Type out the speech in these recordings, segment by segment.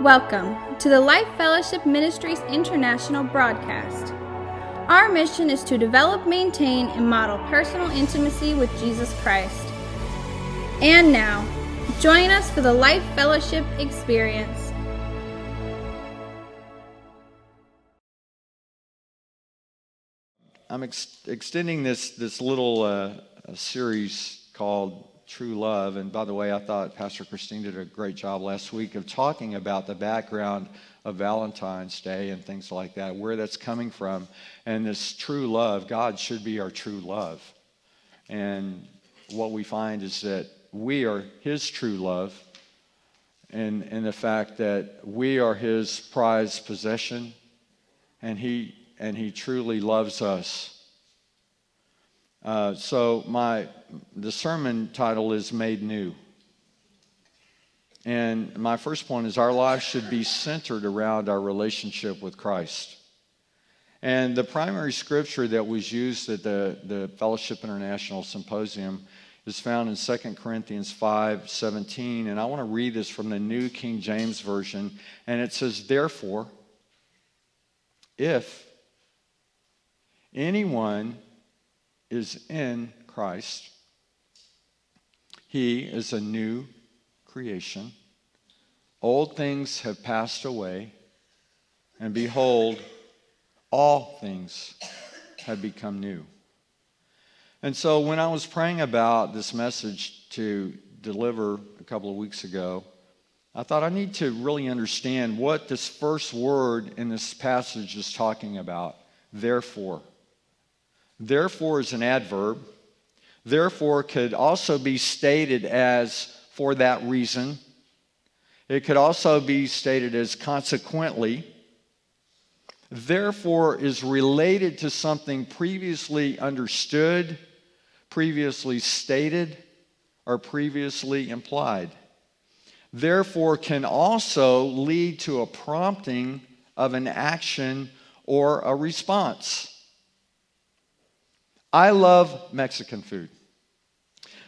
Welcome to the Life Fellowship Ministries International broadcast. Our mission is to develop, maintain, and model personal intimacy with Jesus Christ. And now, join us for the Life Fellowship experience. I'm ex- extending this this little uh, series called True Love. And by the way, I thought Pastor Christine did a great job last week of talking about the background of Valentine's Day and things like that, where that's coming from. And this true love, God should be our true love. And what we find is that we are His true love, and, and the fact that we are His prized possession, and He, and he truly loves us. Uh, so my the sermon title is Made New. And my first point is our lives should be centered around our relationship with Christ. And the primary scripture that was used at the, the Fellowship International Symposium is found in 2 Corinthians 5 17. And I want to read this from the New King James Version. And it says, Therefore, if anyone is in Christ, he is a new creation. Old things have passed away, and behold, all things have become new. And so, when I was praying about this message to deliver a couple of weeks ago, I thought I need to really understand what this first word in this passage is talking about. Therefore. Therefore is an adverb. Therefore could also be stated as for that reason. It could also be stated as consequently. Therefore is related to something previously understood, previously stated, or previously implied. Therefore can also lead to a prompting of an action or a response. I love Mexican food.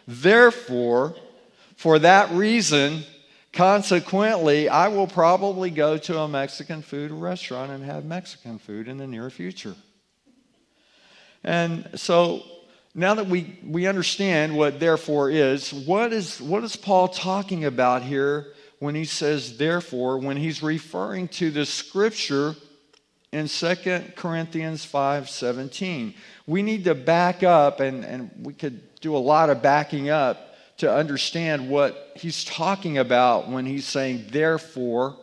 Therefore, for that reason, consequently, I will probably go to a Mexican food restaurant and have Mexican food in the near future. And so now that we, we understand what therefore is, what is, what is Paul talking about here when he says therefore, when he's referring to the scripture in 2 Corinthians 5:17. We need to back up and, and we could do a lot of backing up to understand what he's talking about when he's saying therefore,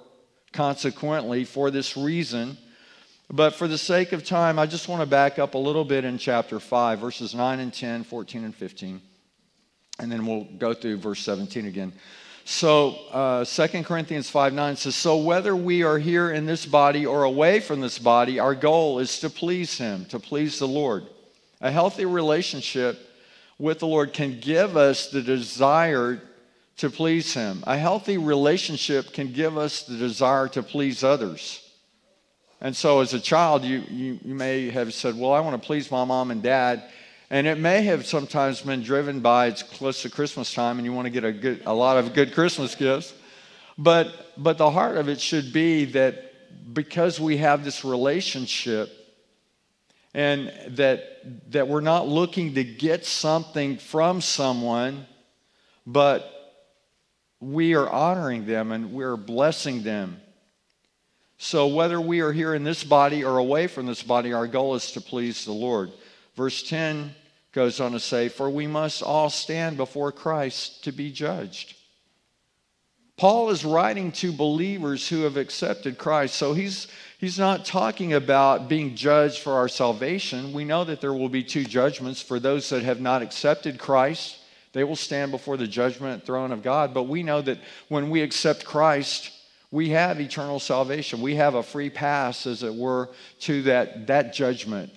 consequently, for this reason. But for the sake of time, I just want to back up a little bit in chapter 5, verses 9 and 10, 14 and 15. And then we'll go through verse 17 again. So, uh, 2 Corinthians 5 9 says, So whether we are here in this body or away from this body, our goal is to please Him, to please the Lord. A healthy relationship with the Lord can give us the desire to please Him. A healthy relationship can give us the desire to please others. And so, as a child, you, you, you may have said, Well, I want to please my mom and dad. And it may have sometimes been driven by it's close to Christmas time and you want to get a, good, a lot of good Christmas gifts. But, but the heart of it should be that because we have this relationship and that, that we're not looking to get something from someone, but we are honoring them and we're blessing them. So, whether we are here in this body or away from this body, our goal is to please the Lord. Verse 10 goes on to say, For we must all stand before Christ to be judged. Paul is writing to believers who have accepted Christ. So he's, he's not talking about being judged for our salvation. We know that there will be two judgments for those that have not accepted Christ. They will stand before the judgment throne of God. But we know that when we accept Christ, we have eternal salvation. We have a free pass, as it were, to that, that judgment.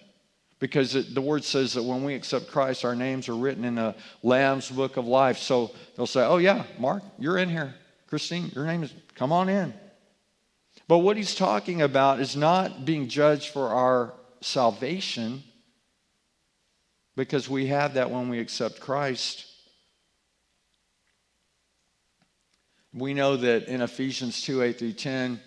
Because it, the word says that when we accept Christ, our names are written in the Lamb's book of life. So they'll say, Oh, yeah, Mark, you're in here. Christine, your name is, come on in. But what he's talking about is not being judged for our salvation, because we have that when we accept Christ. we know that in Ephesians 2 8 through 10,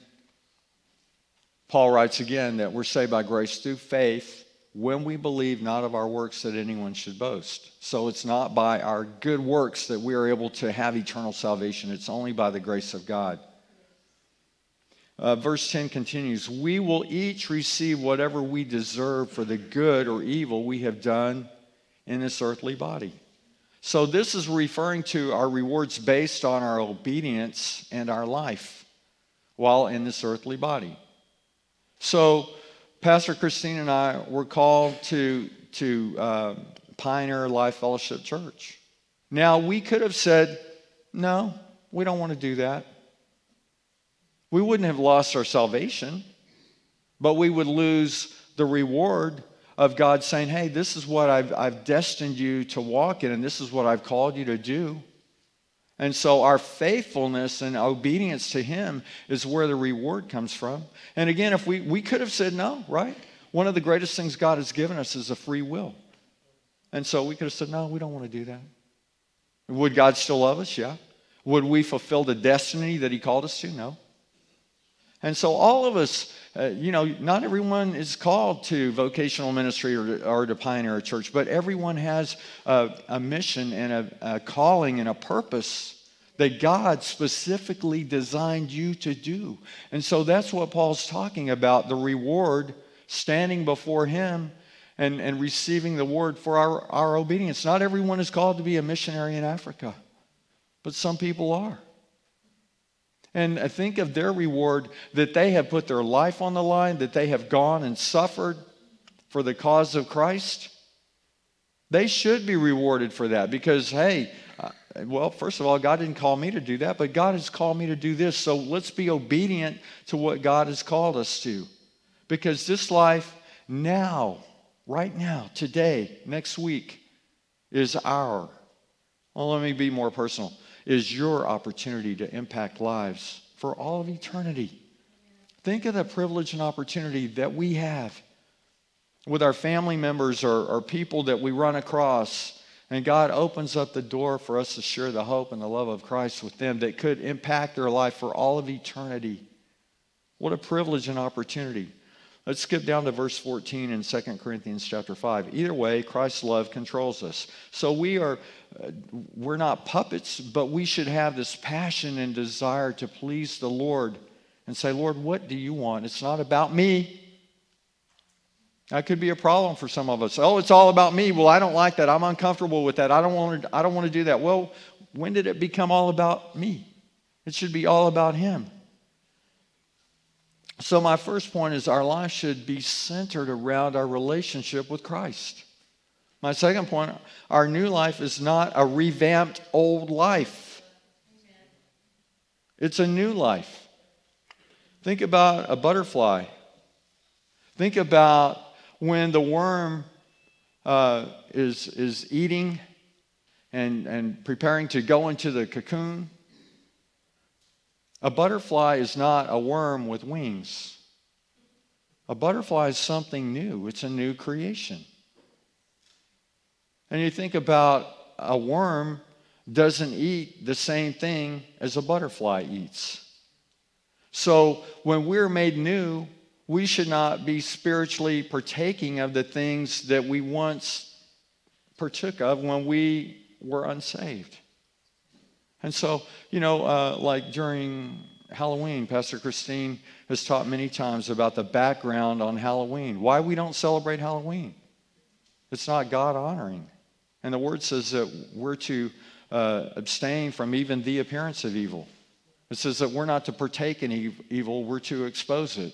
Paul writes again that we're saved by grace through faith when we believe not of our works that anyone should boast. So it's not by our good works that we are able to have eternal salvation, it's only by the grace of God. Uh, verse 10 continues We will each receive whatever we deserve for the good or evil we have done in this earthly body. So, this is referring to our rewards based on our obedience and our life while in this earthly body. So, Pastor Christine and I were called to, to uh, Pioneer Life Fellowship Church. Now, we could have said, no, we don't want to do that. We wouldn't have lost our salvation, but we would lose the reward of God saying, hey, this is what I've, I've destined you to walk in, and this is what I've called you to do. And so our faithfulness and obedience to Him is where the reward comes from. And again, if we, we could have said no, right? One of the greatest things God has given us is a free will. And so we could have said, no, we don't want to do that. Would God still love us? Yeah. Would we fulfill the destiny that He called us to? No. And so all of us, uh, you know, not everyone is called to vocational ministry or to, or to pioneer a church, but everyone has a, a mission and a, a calling and a purpose that God specifically designed you to do. And so that's what Paul's talking about the reward standing before Him and, and receiving the word for our, our obedience. Not everyone is called to be a missionary in Africa, but some people are. And think of their reward that they have put their life on the line, that they have gone and suffered for the cause of Christ. They should be rewarded for that because, hey, uh, well, first of all, God didn't call me to do that, but God has called me to do this. So let's be obedient to what God has called us to. Because this life now, right now, today, next week, is our. Well, let me be more personal is your opportunity to impact lives for all of eternity. Think of the privilege and opportunity that we have with our family members or, or people that we run across. And God opens up the door for us to share the hope and the love of Christ with them that could impact their life for all of eternity. What a privilege and opportunity. Let's skip down to verse 14 in 2 Corinthians chapter 5. Either way, Christ's love controls us. So we are uh, we're not puppets, but we should have this passion and desire to please the Lord and say, "Lord, what do you want? It's not about me." That could be a problem for some of us. Oh, it's all about me. Well, I don't like that. I'm uncomfortable with that. I don't want to I don't want to do that. Well, when did it become all about me? It should be all about him. So, my first point is our life should be centered around our relationship with Christ. My second point our new life is not a revamped old life, it's a new life. Think about a butterfly. Think about when the worm uh, is, is eating and, and preparing to go into the cocoon. A butterfly is not a worm with wings. A butterfly is something new, it's a new creation. And you think about a worm doesn't eat the same thing as a butterfly eats. So when we're made new, we should not be spiritually partaking of the things that we once partook of when we were unsaved. And so, you know, uh, like during Halloween, Pastor Christine has taught many times about the background on Halloween, why we don't celebrate Halloween. It's not God honoring. And the word says that we're to uh, abstain from even the appearance of evil. It says that we're not to partake in evil, we're to expose it.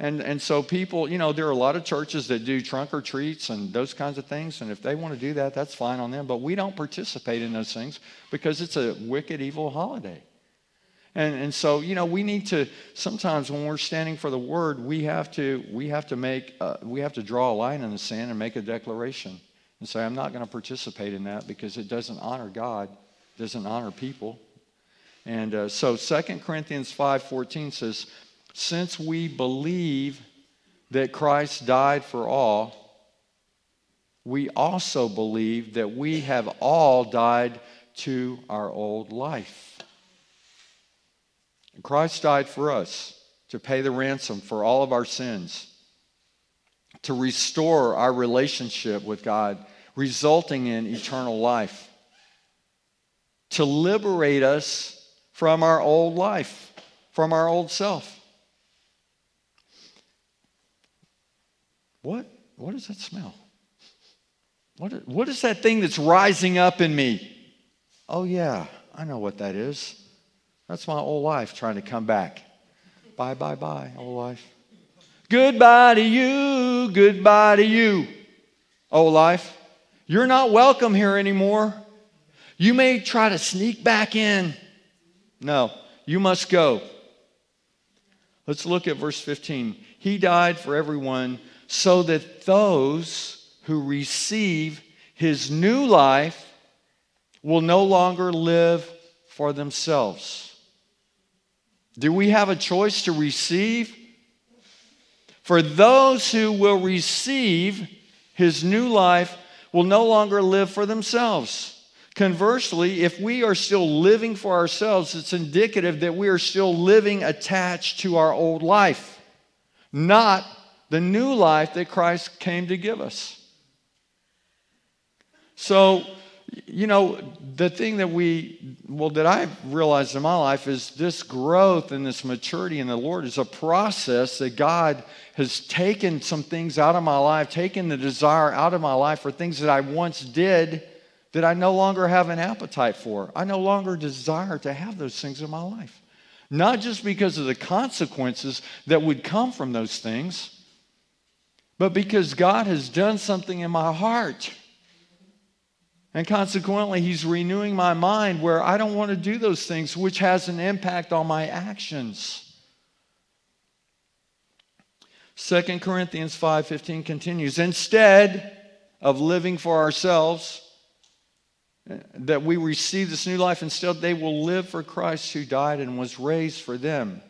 And, and so people, you know, there are a lot of churches that do trunk or treats and those kinds of things. And if they want to do that, that's fine on them. But we don't participate in those things because it's a wicked, evil holiday. And, and so, you know, we need to, sometimes when we're standing for the word, we have to, we have to make, uh, we have to draw a line in the sand and make a declaration and say, I'm not going to participate in that because it doesn't honor God, doesn't honor people. And uh, so 2 Corinthians 5.14 says, since we believe that Christ died for all, we also believe that we have all died to our old life. Christ died for us to pay the ransom for all of our sins, to restore our relationship with God, resulting in eternal life, to liberate us from our old life, from our old self. What, what does that smell? What, what is that thing that's rising up in me? Oh, yeah, I know what that is. That's my old life trying to come back. Bye, bye, bye, old life. Goodbye to you, goodbye to you, old life. You're not welcome here anymore. You may try to sneak back in. No, you must go. Let's look at verse 15. He died for everyone so that those who receive his new life will no longer live for themselves. Do we have a choice to receive? For those who will receive his new life will no longer live for themselves. Conversely, if we are still living for ourselves, it's indicative that we are still living attached to our old life, not the new life that Christ came to give us. So, you know, the thing that we, well, that I've realized in my life is this growth and this maturity in the Lord is a process that God has taken some things out of my life, taken the desire out of my life for things that I once did that I no longer have an appetite for. I no longer desire to have those things in my life. Not just because of the consequences that would come from those things but because God has done something in my heart. And consequently, He's renewing my mind where I don't want to do those things, which has an impact on my actions. 2 Corinthians 5:15 continues, instead of living for ourselves, that we receive this new life, instead they will live for Christ who died and was raised for them.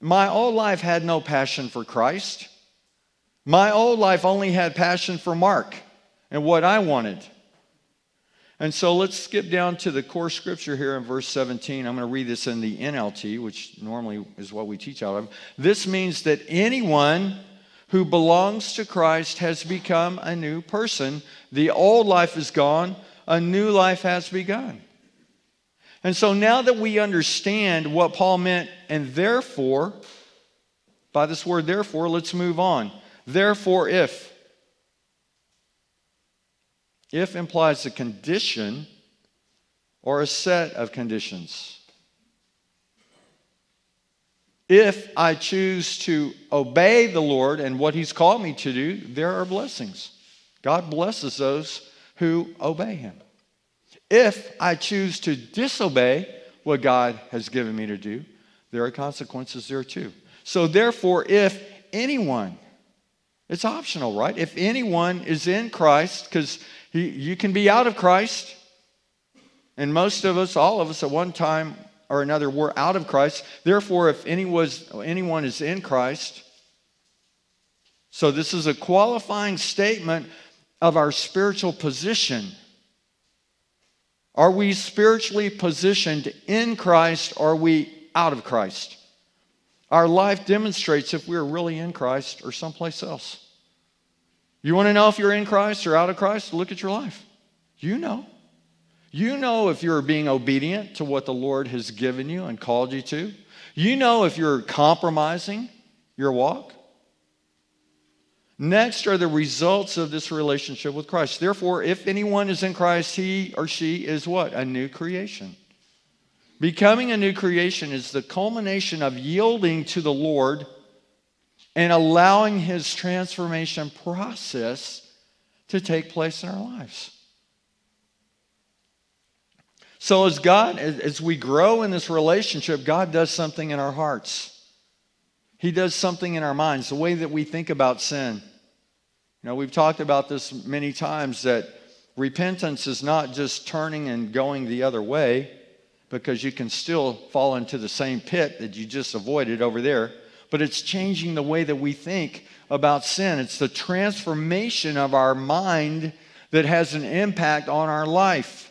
My old life had no passion for Christ. My old life only had passion for Mark and what I wanted. And so let's skip down to the core scripture here in verse 17. I'm going to read this in the NLT, which normally is what we teach out of. This means that anyone who belongs to Christ has become a new person. The old life is gone, a new life has begun. And so now that we understand what Paul meant, and therefore, by this word therefore, let's move on. Therefore, if. If implies a condition or a set of conditions. If I choose to obey the Lord and what He's called me to do, there are blessings. God blesses those who obey Him. If I choose to disobey what God has given me to do, there are consequences there too. So, therefore, if anyone it's optional, right? If anyone is in Christ, because you can be out of Christ, and most of us, all of us at one time or another, were out of Christ. Therefore, if any was, anyone is in Christ, so this is a qualifying statement of our spiritual position. Are we spiritually positioned in Christ or are we out of Christ? Our life demonstrates if we're really in Christ or someplace else. You want to know if you're in Christ or out of Christ? Look at your life. You know. You know if you're being obedient to what the Lord has given you and called you to. You know if you're compromising your walk. Next are the results of this relationship with Christ. Therefore, if anyone is in Christ, he or she is what? A new creation. Becoming a new creation is the culmination of yielding to the Lord and allowing his transformation process to take place in our lives. So, as God, as we grow in this relationship, God does something in our hearts. He does something in our minds, the way that we think about sin. You know, we've talked about this many times that repentance is not just turning and going the other way, because you can still fall into the same pit that you just avoided over there, but it's changing the way that we think about sin. It's the transformation of our mind that has an impact on our life.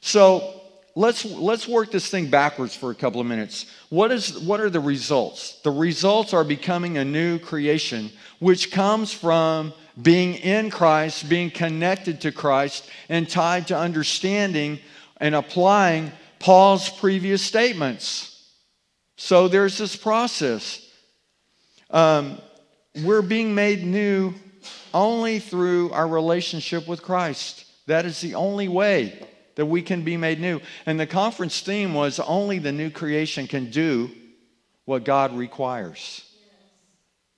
So let's let's work this thing backwards for a couple of minutes. What is what are the results? The results are becoming a new creation, which comes from being in Christ, being connected to Christ, and tied to understanding and applying Paul's previous statements. So there's this process. Um, we're being made new only through our relationship with Christ. That is the only way that we can be made new. And the conference theme was only the new creation can do what God requires.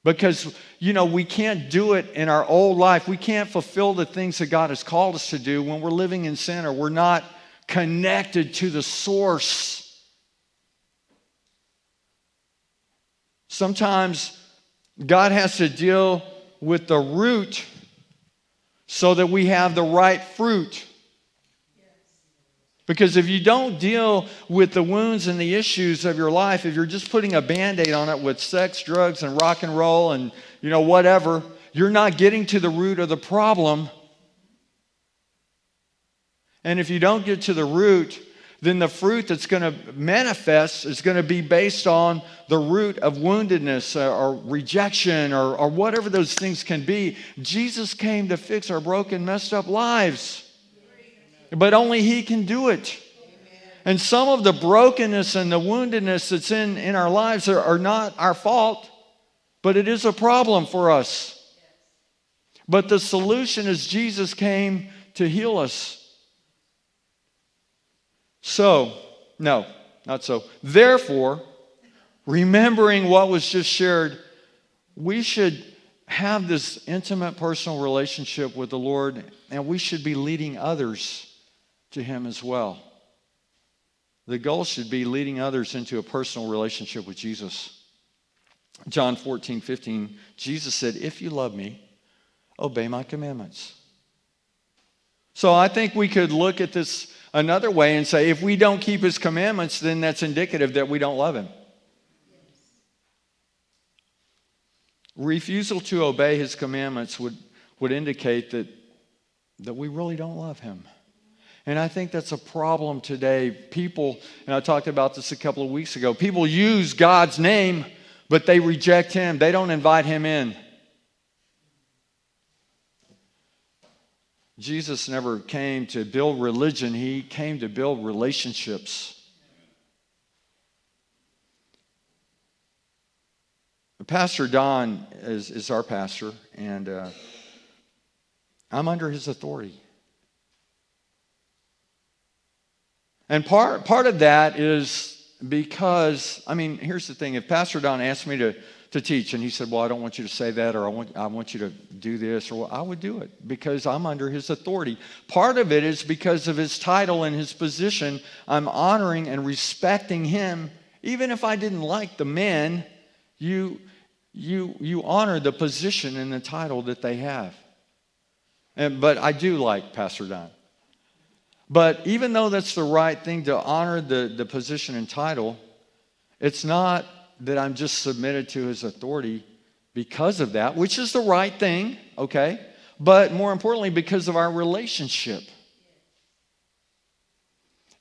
Because, you know, we can't do it in our old life. We can't fulfill the things that God has called us to do when we're living in sin or we're not connected to the source. Sometimes God has to deal with the root so that we have the right fruit. Because if you don't deal with the wounds and the issues of your life, if you're just putting a band aid on it with sex, drugs, and rock and roll and, you know, whatever, you're not getting to the root of the problem. And if you don't get to the root, then the fruit that's going to manifest is going to be based on the root of woundedness or, or rejection or, or whatever those things can be. Jesus came to fix our broken, messed up lives, but only He can do it. And some of the brokenness and the woundedness that's in, in our lives are, are not our fault, but it is a problem for us. But the solution is Jesus came to heal us. So, no, not so. Therefore, remembering what was just shared, we should have this intimate personal relationship with the Lord, and we should be leading others to Him as well. The goal should be leading others into a personal relationship with Jesus. John 14, 15, Jesus said, If you love me, obey my commandments. So I think we could look at this another way and say, if we don't keep his commandments, then that's indicative that we don't love him. Refusal to obey his commandments would, would indicate that, that we really don't love him. And I think that's a problem today. People, and I talked about this a couple of weeks ago, people use God's name, but they reject him. They don't invite him in. Jesus never came to build religion, he came to build relationships. Pastor Don is, is our pastor, and uh, I'm under his authority. And part, part of that is because, I mean, here's the thing if Pastor Don asked me to to teach. And he said, Well, I don't want you to say that, or I want, I want you to do this, or well, I would do it because I'm under his authority. Part of it is because of his title and his position. I'm honoring and respecting him. Even if I didn't like the men, you, you, you honor the position and the title that they have. And, but I do like Pastor Don. But even though that's the right thing to honor the, the position and title, it's not that I'm just submitted to his authority because of that, which is the right thing, okay? But more importantly, because of our relationship.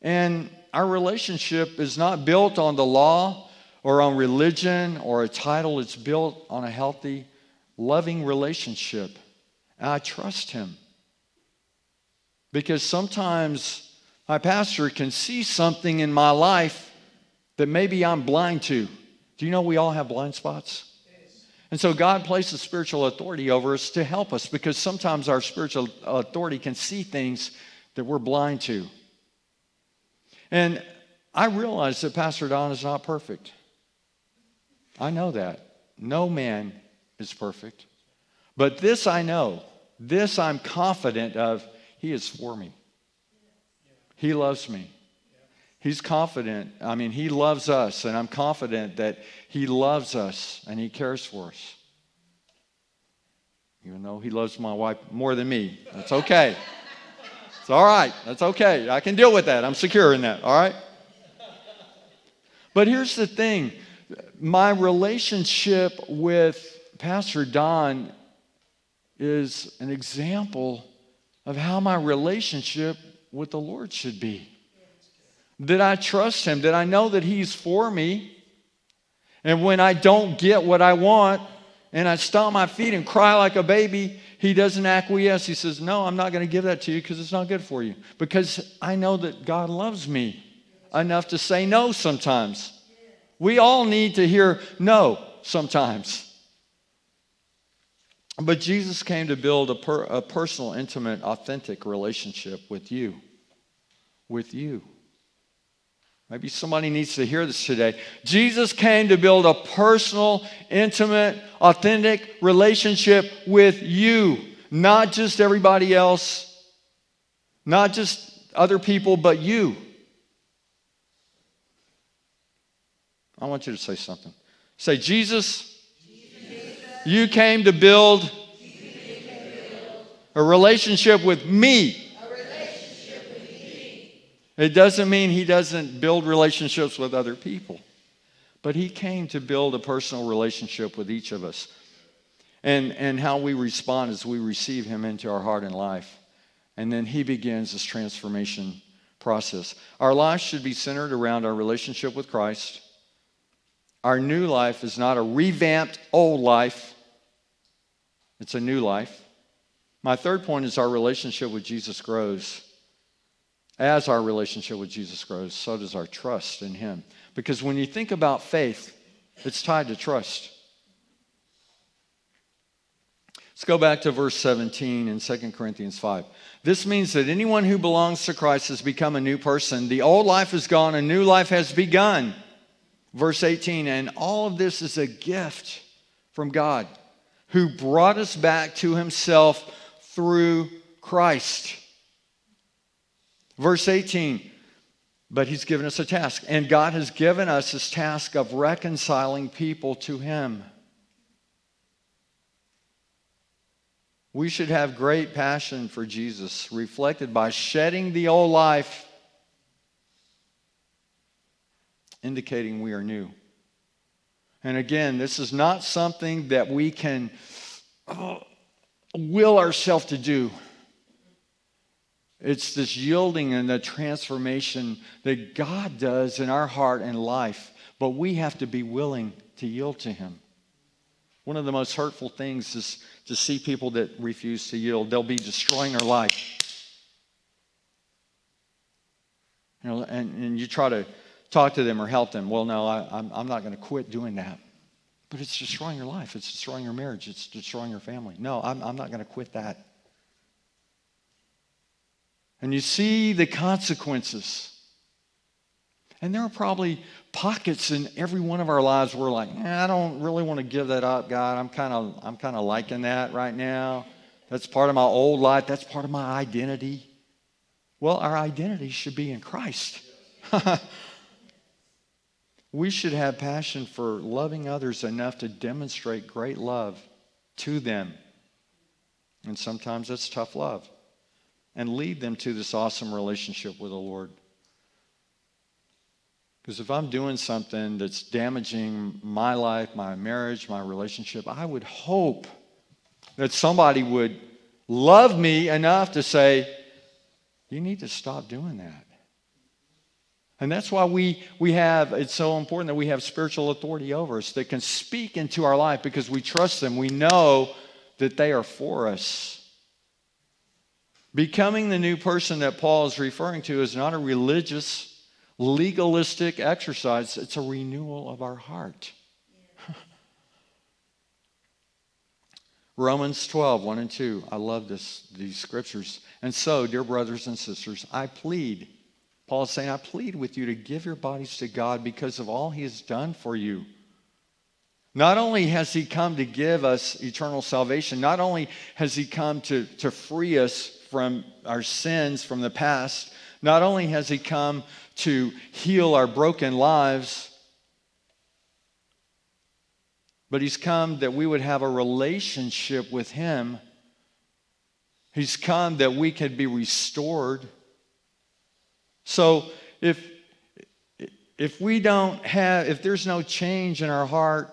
And our relationship is not built on the law or on religion or a title, it's built on a healthy, loving relationship. And I trust him. Because sometimes my pastor can see something in my life that maybe I'm blind to. Do you know we all have blind spots? And so God places spiritual authority over us to help us because sometimes our spiritual authority can see things that we're blind to. And I realize that Pastor Don is not perfect. I know that. No man is perfect. But this I know. This I'm confident of. He is for me. He loves me. He's confident. I mean, He loves us, and I'm confident that He loves us and He cares for us. Even though He loves my wife more than me. That's okay. It's all right. That's okay. I can deal with that. I'm secure in that. All right? But here's the thing my relationship with Pastor Don is an example of how my relationship with the Lord should be. Did I trust Him, Did I know that He's for me. And when I don't get what I want and I stomp my feet and cry like a baby, He doesn't acquiesce. He says, No, I'm not going to give that to you because it's not good for you. Because I know that God loves me enough to say no sometimes. We all need to hear no sometimes. But Jesus came to build a, per, a personal, intimate, authentic relationship with you. With you. Maybe somebody needs to hear this today. Jesus came to build a personal, intimate, authentic relationship with you, not just everybody else, not just other people, but you. I want you to say something. Say, Jesus, Jesus. You came to build a relationship with me. It doesn't mean he doesn't build relationships with other people, but he came to build a personal relationship with each of us. And, and how we respond as we receive him into our heart and life. And then he begins this transformation process. Our lives should be centered around our relationship with Christ. Our new life is not a revamped old life, it's a new life. My third point is our relationship with Jesus grows. As our relationship with Jesus grows, so does our trust in Him. Because when you think about faith, it's tied to trust. Let's go back to verse 17 in 2 Corinthians 5. This means that anyone who belongs to Christ has become a new person. The old life is gone, a new life has begun. Verse 18, and all of this is a gift from God who brought us back to himself through Christ. Verse 18, but he's given us a task, and God has given us this task of reconciling people to him. We should have great passion for Jesus, reflected by shedding the old life, indicating we are new. And again, this is not something that we can oh, will ourselves to do. It's this yielding and the transformation that God does in our heart and life, but we have to be willing to yield to Him. One of the most hurtful things is to see people that refuse to yield. They'll be destroying their life. You know, and, and you try to talk to them or help them. Well, no, I, I'm, I'm not going to quit doing that. But it's destroying your life. It's destroying your marriage. It's destroying your family. No, I'm, I'm not going to quit that. And you see the consequences. And there are probably pockets in every one of our lives where we're like, eh, I don't really want to give that up, God. I'm kind of I'm kind of liking that right now. That's part of my old life. That's part of my identity. Well, our identity should be in Christ. we should have passion for loving others enough to demonstrate great love to them. And sometimes it's tough love and lead them to this awesome relationship with the Lord. Because if I'm doing something that's damaging my life, my marriage, my relationship, I would hope that somebody would love me enough to say, You need to stop doing that. And that's why we, we have, it's so important that we have spiritual authority over us that can speak into our life because we trust them. We know that they are for us. Becoming the new person that Paul is referring to is not a religious, legalistic exercise, it's a renewal of our heart. Romans 12, 1 and 2. I love this, these scriptures. And so, dear brothers and sisters, I plead. Paul is saying, I plead with you to give your bodies to God because of all he has done for you. Not only has he come to give us eternal salvation, not only has he come to, to free us from our sins from the past. Not only has He come to heal our broken lives, but He's come that we would have a relationship with Him. He's come that we could be restored. So if if we don't have if there's no change in our heart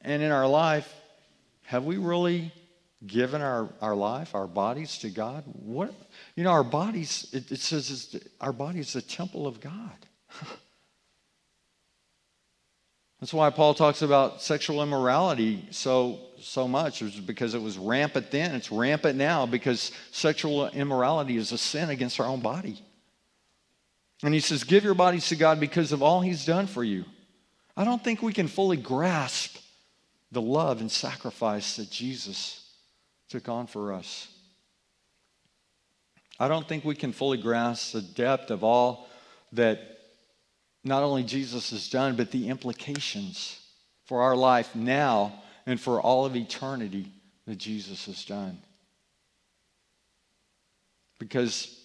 and in our life, have we really given our, our life, our bodies to God? What you know, our bodies, it, it says our body is the temple of God. That's why Paul talks about sexual immorality so so much is because it was rampant then. It's rampant now because sexual immorality is a sin against our own body. And he says, Give your bodies to God because of all he's done for you. I don't think we can fully grasp the love and sacrifice that Jesus took on for us. I don't think we can fully grasp the depth of all that not only Jesus has done, but the implications for our life now and for all of eternity that Jesus has done. Because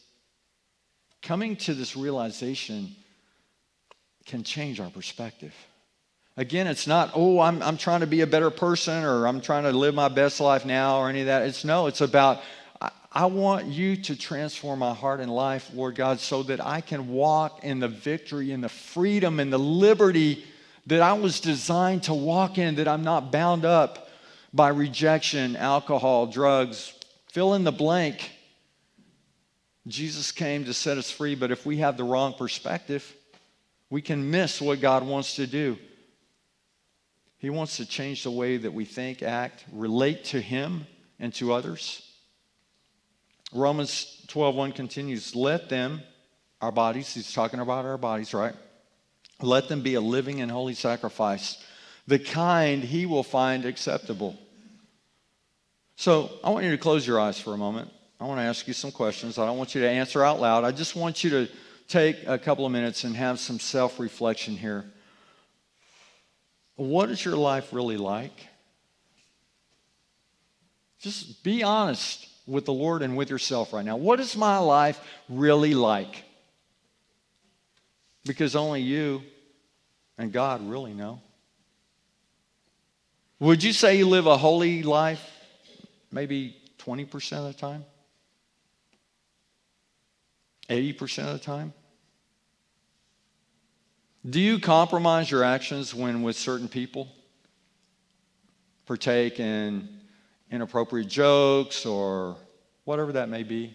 coming to this realization can change our perspective. Again, it's not, oh, I'm, I'm trying to be a better person or I'm trying to live my best life now or any of that. It's no, it's about, I, I want you to transform my heart and life, Lord God, so that I can walk in the victory and the freedom and the liberty that I was designed to walk in, that I'm not bound up by rejection, alcohol, drugs, fill in the blank. Jesus came to set us free, but if we have the wrong perspective, we can miss what God wants to do. He wants to change the way that we think, act, relate to Him and to others. Romans 12:1 continues, "Let them, our bodies, he's talking about our bodies, right? Let them be a living and holy sacrifice, the kind he will find acceptable." So, I want you to close your eyes for a moment. I want to ask you some questions. I don't want you to answer out loud. I just want you to take a couple of minutes and have some self-reflection here. What is your life really like? Just be honest with the Lord and with yourself right now. What is my life really like? Because only you and God really know. Would you say you live a holy life maybe 20% of the time? 80% of the time? Do you compromise your actions when with certain people? Partake in inappropriate jokes or whatever that may be?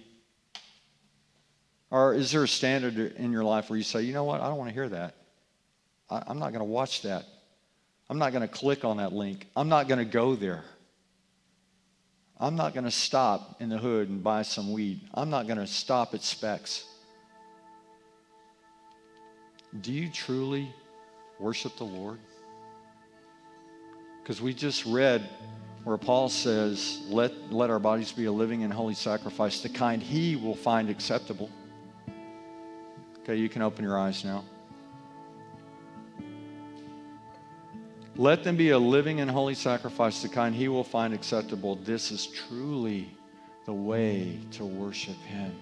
Or is there a standard in your life where you say, you know what, I don't want to hear that? I, am not going to watch that. I'm not going to click on that link. I'm not going to go there. I'm not going to stop in the hood and buy some weed. I'm not going to stop at Spec's. Do you truly worship the Lord? Because we just read where Paul says, let, let our bodies be a living and holy sacrifice, the kind he will find acceptable. Okay, you can open your eyes now. Let them be a living and holy sacrifice, the kind he will find acceptable. This is truly the way to worship him.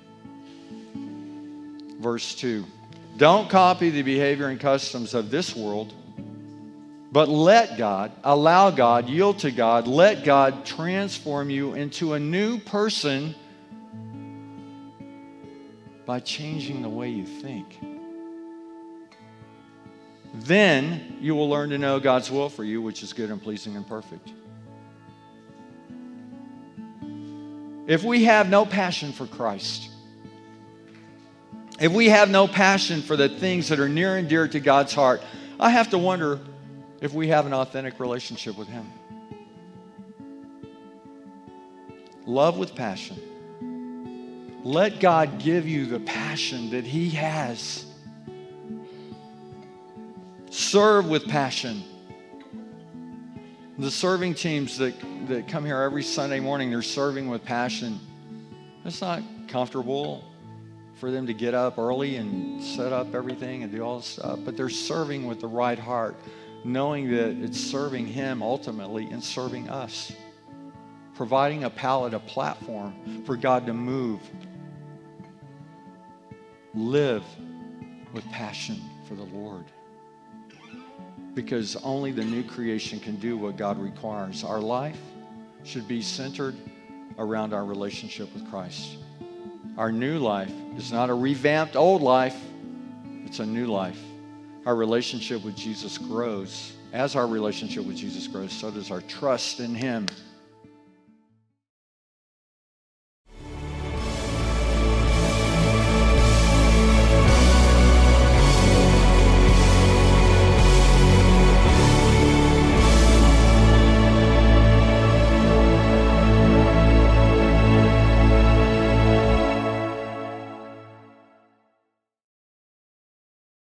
Verse 2 Don't copy the behavior and customs of this world but let God, allow God, yield to God, let God transform you into a new person by changing the way you think. Then you will learn to know God's will for you, which is good and pleasing and perfect. If we have no passion for Christ, if we have no passion for the things that are near and dear to God's heart, I have to wonder if we have an authentic relationship with Him. Love with passion. Let God give you the passion that He has. Serve with passion. The serving teams that, that come here every Sunday morning, they're serving with passion. It's not comfortable for them to get up early and set up everything and do all this stuff, but they're serving with the right heart knowing that it's serving Him ultimately and serving us. Providing a pallet, a platform for God to move. Live with passion for the Lord. Because only the new creation can do what God requires. Our life should be centered around our relationship with Christ. Our new life is not a revamped old life, it's a new life our relationship with Jesus grows, as our relationship with Jesus grows, so does our trust in Him